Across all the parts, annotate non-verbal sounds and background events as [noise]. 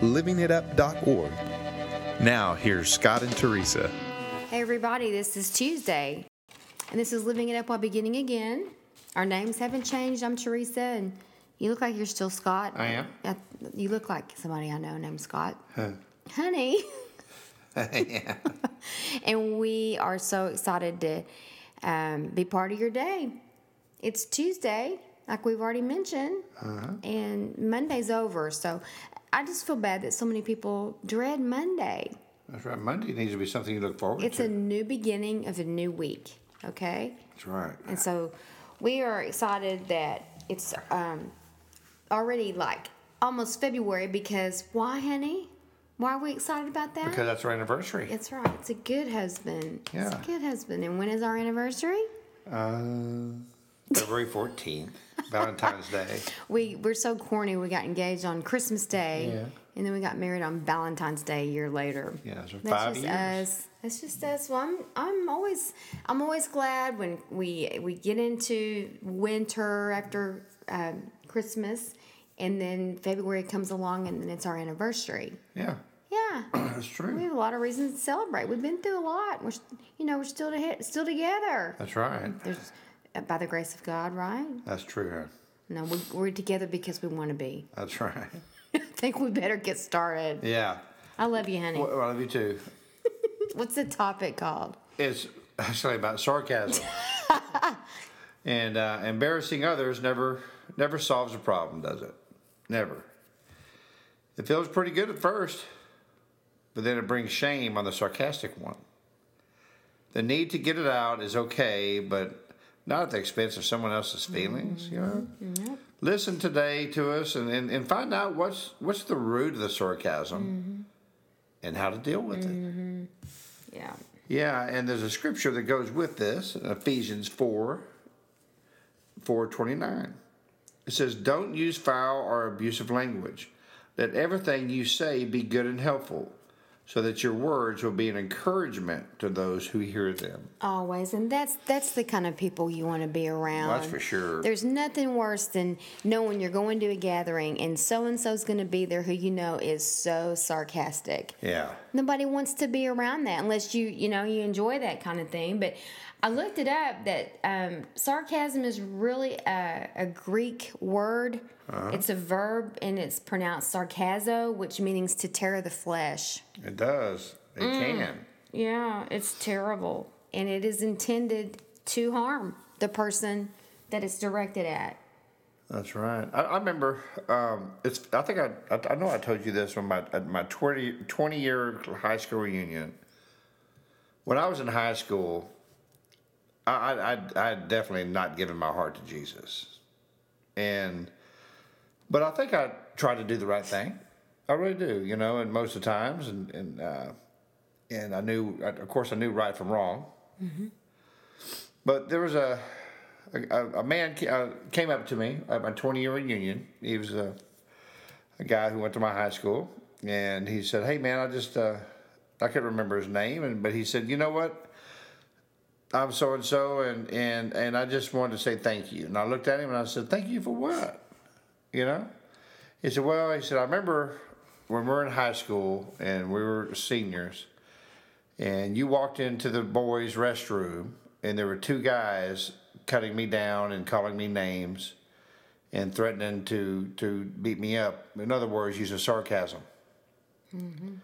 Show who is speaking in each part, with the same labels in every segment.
Speaker 1: livingitup.org. Now, here's Scott and Teresa.
Speaker 2: Hey, everybody, this is Tuesday, and this is Living It Up While Beginning Again. Our names haven't changed. I'm Teresa, and you look like you're still Scott.
Speaker 3: I am.
Speaker 2: You look like somebody I know named Scott. Huh. Honey.
Speaker 3: yeah. [laughs] [laughs]
Speaker 2: And we are so excited to um, be part of your day. It's Tuesday, like we've already mentioned, and Monday's over. So I just feel bad that so many people dread Monday.
Speaker 3: That's right. Monday needs to be something you look forward
Speaker 2: It's
Speaker 3: to.
Speaker 2: It's a new beginning of a new week, okay?
Speaker 3: That's right.
Speaker 2: And so we are excited that it's um, already like almost February because why, honey? Why are we excited about that?
Speaker 3: Because that's our anniversary.
Speaker 2: That's right. It's a good husband. It's
Speaker 3: Yeah.
Speaker 2: a good husband. And when is our anniversary?
Speaker 3: Uh, February 14th, Valentine's Day. [laughs]
Speaker 2: We we're so corny. We got engaged on Christmas Day,
Speaker 3: Yeah.
Speaker 2: and then we got married on Valentine's Day a year later.
Speaker 3: Yeah, so
Speaker 2: That's
Speaker 3: five
Speaker 2: just
Speaker 3: years.
Speaker 2: us. That's just us. Well, I'm I'm always I'm always glad when we we get into winter after um, Christmas, and then February comes along, and then it's our anniversary.
Speaker 3: Yeah,
Speaker 2: Yeah. [clears throat]
Speaker 3: that's true.
Speaker 2: We have a lot of reasons to celebrate. We've been through a lot. We're, you know, we're still to, still together.
Speaker 3: That's right.
Speaker 2: There's, uh, by the grace of God, right?
Speaker 3: That's true. huh?
Speaker 2: No, we, we're together because we want to be.
Speaker 3: That's right.
Speaker 2: I [laughs] think we better get started.
Speaker 3: Yeah.
Speaker 2: I love you, honey.
Speaker 3: Well, I love you too. [laughs]
Speaker 2: What's the topic called?
Speaker 3: It's actually about sarcasm. [laughs] and uh, embarrassing others never never solves a problem, does it? Never. It feels pretty good at first, but then it brings shame on the sarcastic one. The need to get it out is okay, but not at the expense of someone else's feelings, you know? Mm-hmm. Mm-hmm. Listen today to us and, and, and find out what's what's the root of the sarcasm mm-hmm. and how to deal with it.
Speaker 2: Yeah.
Speaker 3: Yeah, and there's a scripture that goes with this, Ephesians 4, 429. It says, Don't use foul or abusive language. Let everything you say be good and helpful, so that your words will be an encouragement to those who hear them.
Speaker 2: Always, and that's that's the kind of people you want to be around.
Speaker 3: That's for sure.
Speaker 2: There's nothing worse than knowing you're going to a gathering and so and so's going to be there who you know is so sarcastic.
Speaker 3: Yeah.
Speaker 2: Nobody wants to be around that unless you you know you enjoy that kind of thing. But I looked it up that um, sarcasm is really a, a Greek word. It's a verb and it's pronounced sarcazo, which means to tear the flesh.
Speaker 3: It does. It can.
Speaker 2: Yeah, it's terrible. And it is intended to harm the person that it's directed at.
Speaker 3: That's right. I, I remember. Um, it's. I think I, I. I know I told you this when my at my 20, 20 year high school reunion. When I was in high school, I I I I definitely not given my heart to Jesus, and but I think I tried to do the right thing. I really do, you know, and most of the times, and and uh, and I knew, of course, I knew right from wrong. But there was a a, a man uh, came up to me at my 20 year reunion. He was a, a guy who went to my high school, and he said, "Hey, man, I just uh, I couldn't remember his name, and but he said, you know what." I'm so and so, and and and I just wanted to say thank you. And I looked at him and I said, "Thank you for what?" You know. He said, "Well," he said, "I remember when we were in high school and we were seniors, and you walked into the boys' restroom, and there were two guys cutting me down and calling me names, and threatening to to beat me up. In other words, using sarcasm. Mm-hmm.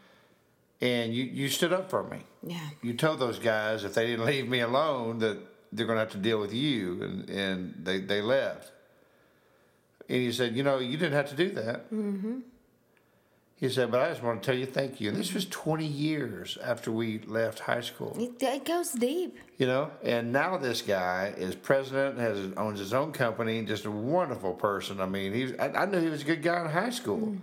Speaker 3: And you you stood up for me.
Speaker 2: Yeah.
Speaker 3: You told those guys if they didn't leave me alone that they're going to have to deal with you, and and they they left. And he said, you know, you didn't have to do that. Mm-hmm. He said, but I just want to tell you thank you. And this was 20 years after we left high school.
Speaker 2: It, it goes deep.
Speaker 3: You know, and now this guy is president, has owns his own company, just a wonderful person. I mean, he I, I knew he was a good guy in high school,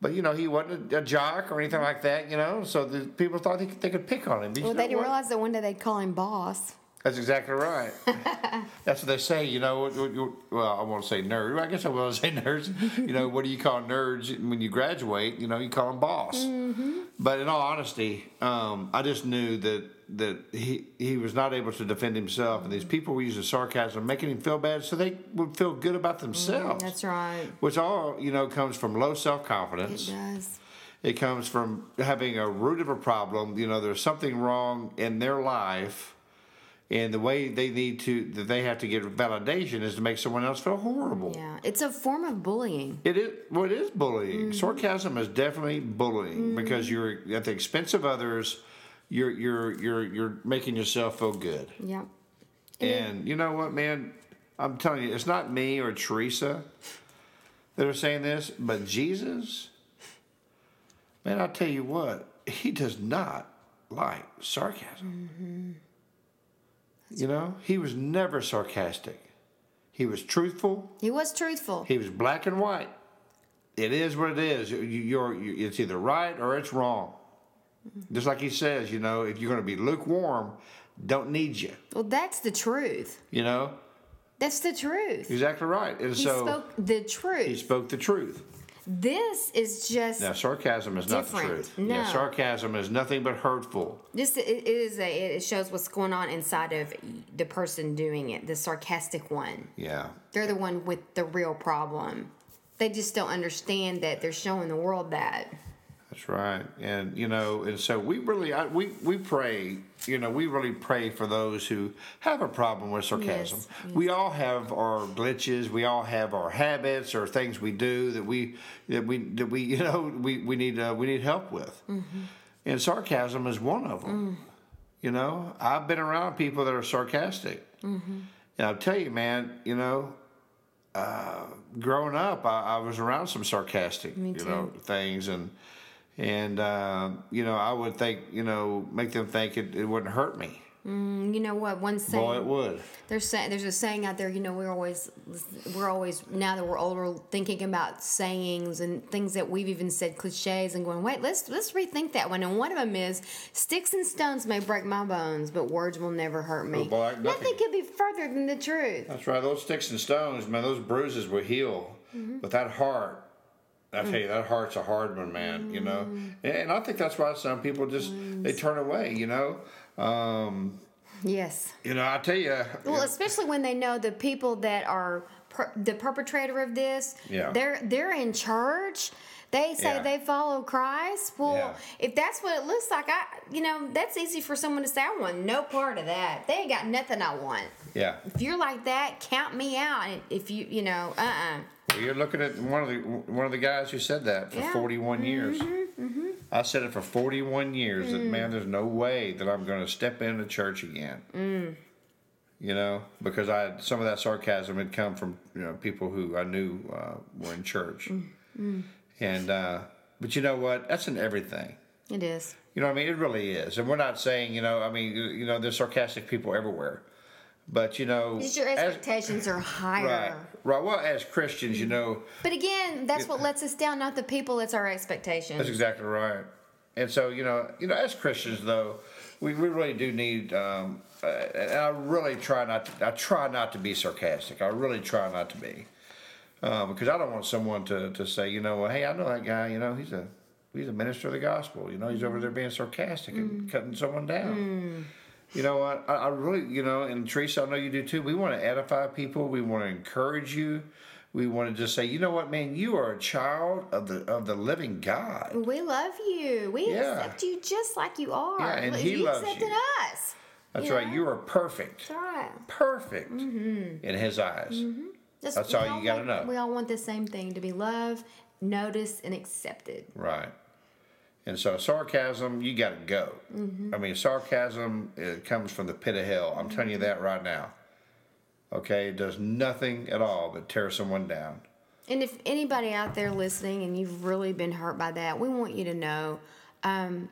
Speaker 3: but you know he wasn't a, a jock or anything like that. You know, so the people thought they could, they could pick on him. But
Speaker 2: Well, they didn't
Speaker 3: what?
Speaker 2: realize that one day they'd call him boss.
Speaker 3: That's exactly right. [laughs] That's what they say. You know, what- what- what- well, I want to say nerd. I guess I will say [laughs] nerds. You know, what do you call nerds when you graduate? You know, you call them boss. But in all honesty, um, I just knew that that he he was not able to defend himself, and these people were using sarcasm, making him feel bad, so they would feel good about themselves.
Speaker 2: That's right.
Speaker 3: Which all you know comes from low self confidence.
Speaker 2: It does.
Speaker 3: It comes from having a root of a problem. You know, there's something wrong in their life, and the way they need to that they have to get validation is to make someone else feel horrible.
Speaker 2: Yeah, it's a form of bullying.
Speaker 3: It is well, it is bullying.
Speaker 2: Mm-hmm.
Speaker 3: Sarcasm is definitely bullying because you're at the expense of others. You're you're you're you're making yourself feel good.
Speaker 2: Yeah.
Speaker 3: And you know what, man? I'm telling you, it's not me or Teresa that are saying this, but Jesus. Man, I tell you what, he does not like sarcasm. You know, he was never sarcastic. He was truthful.
Speaker 2: He was truthful.
Speaker 3: He was black and white. It is what it is. You, you're, you, it's either right or it's wrong. Just like he says, you know, if you're going to be lukewarm, don't need you.
Speaker 2: Well, that's the truth.
Speaker 3: You know,
Speaker 2: That's the truth.
Speaker 3: exactly right. And so
Speaker 2: He
Speaker 3: so
Speaker 2: spoke the truth.
Speaker 3: he spoke the truth.
Speaker 2: This is just
Speaker 3: Now, sarcasm is not the
Speaker 2: Different.
Speaker 3: truth. Yeah,
Speaker 2: No.
Speaker 3: sarcasm is nothing but hurtful.
Speaker 2: this. It is a. It shows what's going on inside of the person doing it. The sarcastic one.
Speaker 3: Yeah.
Speaker 2: They're the one with the real problem. They just don't understand that they're showing the world that.
Speaker 3: That's right, and you know, and so we really, I, we we pray, you know, we really pray for those who have a problem with sarcasm.
Speaker 2: Yes,
Speaker 3: We all have our glitches, we all have our habits or things we do that we that we that we [laughs] you know we we need uh, we need help with, and sarcasm is one of them. You know, I've been around people that are sarcastic, and I'll tell you, man, you know, uh, growing up, I, I was around some sarcastic, you know, things, and and uh, you know, I would think, you know, make them think it, it wouldn't hurt me.
Speaker 2: And you know what? One saying.
Speaker 3: Boy, it would.
Speaker 2: There's say, there's a saying out there. You know, we're always we're always now that we're older thinking about sayings and things that we've even said cliches and going, wait, let's let's rethink that one. And one of them is, "Sticks and stones may break my bones, but words will never hurt me."
Speaker 3: Boy, nothing-
Speaker 2: nothing could be further than the truth.
Speaker 3: That's right. Those sticks and stones, man, those bruises will heal.
Speaker 2: Mm-hmm.
Speaker 3: But that heart, I tell you, that heart's a hard one, man. You know,
Speaker 2: Mm-hmm.
Speaker 3: and, I think that's why some people just they turn away. You know, um,
Speaker 2: Yes.
Speaker 3: you know, I tell you,
Speaker 2: Well, especially when they know the people that are per, the perpetrator of this.
Speaker 3: Yeah.
Speaker 2: They're they're in church. They say
Speaker 3: Yeah.
Speaker 2: they follow Christ. Well,
Speaker 3: Yeah.
Speaker 2: if that's what it looks like, I you know that's easy for someone to say. I want no part of that. They ain't got nothing I want.
Speaker 3: yeah.
Speaker 2: If you're like that, count me out. If you you know, uh uh
Speaker 3: Well, You're looking at one of the one of the guys who said that for
Speaker 2: Yeah.
Speaker 3: 41 mm-hmm, years. Mm-hmm, mm-hmm. I said it for 41 years that man, mm. there's no way that I'm going to step into church again. Mm. You know, because I some of that sarcasm had come from you know people who I knew uh, were in church, mm, and uh, but you know what? That's in everything.
Speaker 2: it is.
Speaker 3: You know what I mean? It really is. And we're not saying, you know, I mean, you know, there's sarcastic people everywhere. But, you know,
Speaker 2: your
Speaker 3: as-
Speaker 2: expectations are higher.
Speaker 3: right, right. Well, as Christians, you know,
Speaker 2: But again, that's what lets us down, not the people. It's our expectations.
Speaker 3: That's exactly right. And so, you know, you know, as Christians, though, we, we really do need. Um, uh, and I really try not. To, I try not to be sarcastic. I really try not to be, uh, because I don't want someone to, to say, you know, well, hey, I know that guy. You know, he's a he's a minister of the gospel. You know, he's over there being sarcastic and cutting someone down. You know what? I, I really, you know, and Teresa, I know you do too. We want to edify people. We want to encourage you. We want to just say, you know what, man, you are a child of the of the living God.
Speaker 2: We love you. We
Speaker 3: Yeah.
Speaker 2: accept you just like you are.
Speaker 3: Yeah, and he
Speaker 2: you
Speaker 3: loves
Speaker 2: accepted
Speaker 3: you.
Speaker 2: us.
Speaker 3: That's
Speaker 2: Yeah.
Speaker 3: right. You are perfect.
Speaker 2: That's right.
Speaker 3: Perfect mm-hmm. in His eyes. Mm-hmm.
Speaker 2: Just-
Speaker 3: That's
Speaker 2: we
Speaker 3: all you gotta know.
Speaker 2: We all want the same thing: to be loved, noticed, and accepted.
Speaker 3: Right. And so sarcasm, you got to go.
Speaker 2: Mm-hmm.
Speaker 3: I mean, sarcasm it comes from the pit of hell. I'm telling you that right now. Okay, it does nothing at all but tear someone down.
Speaker 2: And if anybody out there listening and you've really been hurt by that, we want you to know. Um,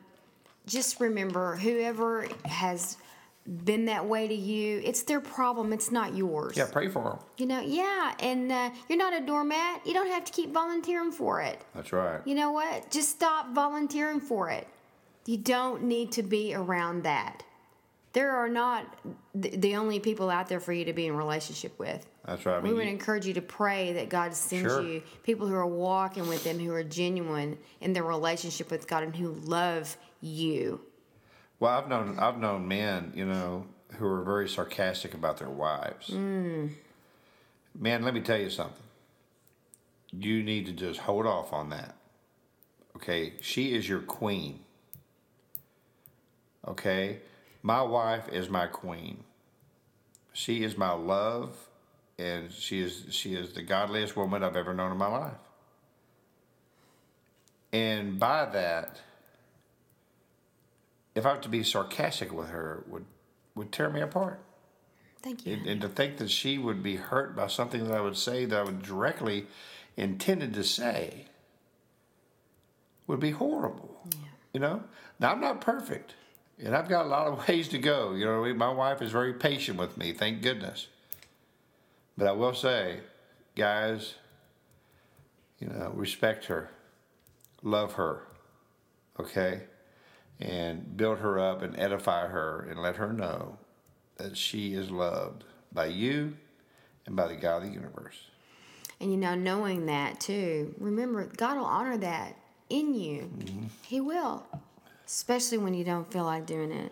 Speaker 2: just remember, whoever has been that way to you, it's their problem. It's not yours.
Speaker 3: Yeah, pray for them.
Speaker 2: You know, yeah, and uh, you're not a doormat. You don't have to keep volunteering for it.
Speaker 3: That's right.
Speaker 2: You know what? Just stop volunteering for it. You don't need to be around that. There are not th- the only people out there for you to be in relationship with.
Speaker 3: That's right. I
Speaker 2: We would
Speaker 3: you-
Speaker 2: encourage you to pray that God sends
Speaker 3: Sure.
Speaker 2: you people who are walking with Him, who are genuine in their relationship with God, and who love you.
Speaker 3: Well, I've known I've known men, you know, who are very sarcastic about their wives.
Speaker 2: Mm.
Speaker 3: Man, let me tell you something. You need to just hold off on that. Okay, she is your queen. Okay, my wife is my queen. She is my love, and she is she is the godliest woman I've ever known in my life. And by that, if I were to be sarcastic with her, would would tear me apart.
Speaker 2: Thank you.
Speaker 3: And, and to think that she would be hurt by something that I would say that I would directly intended to say would be horrible. Yeah. You know? Now I'm not perfect. And I've got a lot of [laughs] ways to go. You know, my wife is very patient with me, thank goodness. But I will say, guys, you know, respect her, love her, okay? And build her up and edify her and let her know that she is loved by you and by the God of the universe.
Speaker 2: And you know, knowing that too, remember, God will honor that in you.
Speaker 3: Mm-hmm.
Speaker 2: He will, especially when you don't feel like doing it.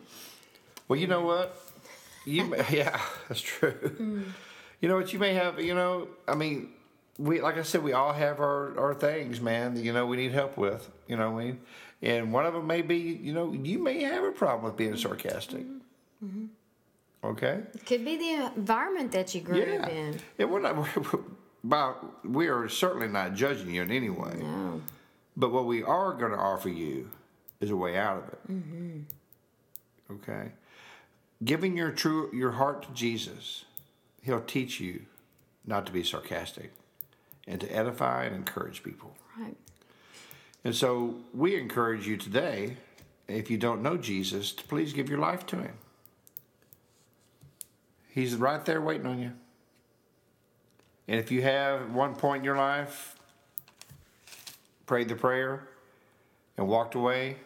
Speaker 3: Well, you know what? You may, [laughs] yeah, that's true. You know what? You may have. You know, I mean, we like I said, we all have our our things, man. That, you know, we need help with. You know, what I mean, and one of them may be. You know, you may have a problem with being sarcastic. Okay.
Speaker 2: It could be the environment that you grew up in.
Speaker 3: And we're not. [laughs] We're, we are certainly not judging you in any way.
Speaker 2: No.
Speaker 3: But what we are going to offer you is a way out of it. Mm-hmm. Okay, giving your true your heart to Jesus, He'll teach you not to be sarcastic, and to edify and encourage people.
Speaker 2: Right.
Speaker 3: And so we encourage you today, if you don't know Jesus, to please give your life to Him. He's right there waiting on you. And if you have one point in your life prayed the prayer and walked away,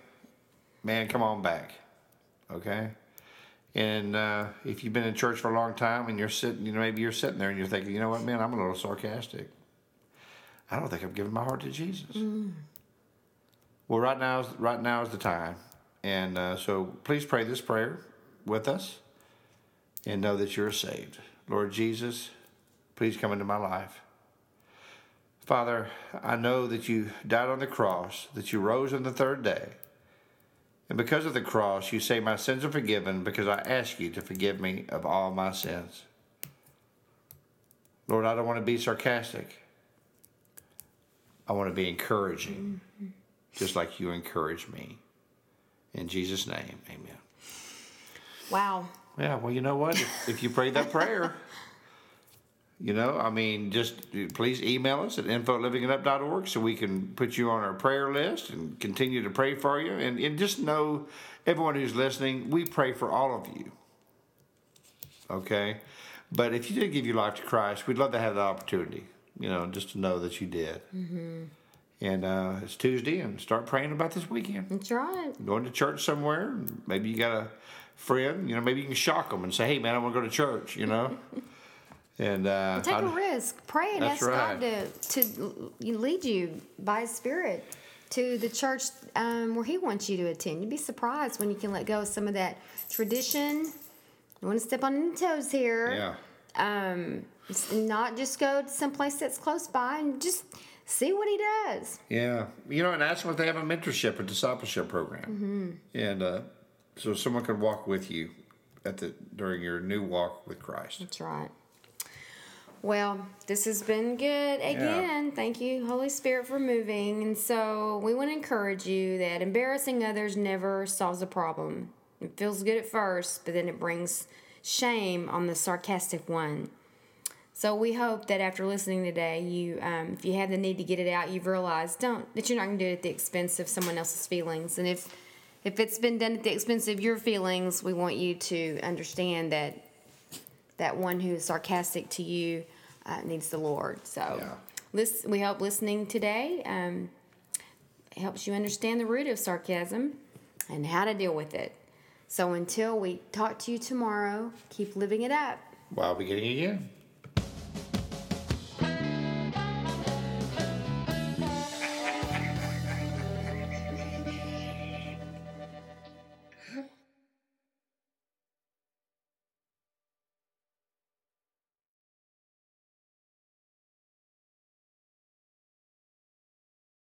Speaker 3: man, come on back. Okay? And uh, if you've been in church for a long time and you're sitting, you know, maybe you're sitting there and you're thinking, you know what, man, I'm a little sarcastic. I don't think I'm giving my heart to Jesus. Well, right now, is, right now is the time, and uh, so please pray this prayer with us, and know that you're saved. Lord Jesus, please come into my life. Father, I know that you died on the cross, that you rose on the third day, and because of the cross, you say my sins are forgiven because I ask you to forgive me of all my sins. Lord, I don't want to be sarcastic. I want to be encouraging just like you encourage me. In Jesus' name, amen.
Speaker 2: Wow.
Speaker 3: Yeah, well, you know what? If, if you prayed that prayer, you know, I mean, just please email us at info at livingitup.org so we can put you on our prayer list and continue to pray for you. And, and just know, everyone who's listening, we pray for all of you. Okay? But if you did give your life to Christ, we'd love to have the opportunity, you know, just to know that you did. Mm-hmm. And uh, it's Tuesday, and start praying about this weekend.
Speaker 2: That's right.
Speaker 3: Going to church somewhere, maybe you got a friend, you know, maybe you can shock them and say, hey, man, I want to go to church, you know? [laughs] and uh,
Speaker 2: Take a risk. Pray and ask
Speaker 3: right.
Speaker 2: God to, to lead you by His Spirit to the church um, where He wants you to attend. You'd be surprised when you can let go of some of that tradition. You want to step on any toes here.
Speaker 3: Yeah.
Speaker 2: Um, not just go to some place that's close by and just see what He does.
Speaker 3: Yeah, you know, and ask them if they have a mentorship or discipleship program, mm-hmm. and uh, so someone could walk with you at the during your new walk with Christ.
Speaker 2: That's right. Well, this has been good again. Thank you, Holy Spirit, for moving. And so we want to encourage you that embarrassing others never solves a problem. It feels good at first, but then it brings shame on the sarcastic one. So we hope that after listening today, you, um, if you have the need to get it out, you've realized don't that you're not going to do it at the expense of someone else's feelings. And if if it's been done at the expense of your feelings, we want you to understand that that one who is sarcastic to you uh, needs the Lord. So,
Speaker 3: Yeah.
Speaker 2: we hope listening today um, helps you understand the root of sarcasm and how to deal with it. So, until we talk to you tomorrow, keep living it up.
Speaker 3: While beginning again.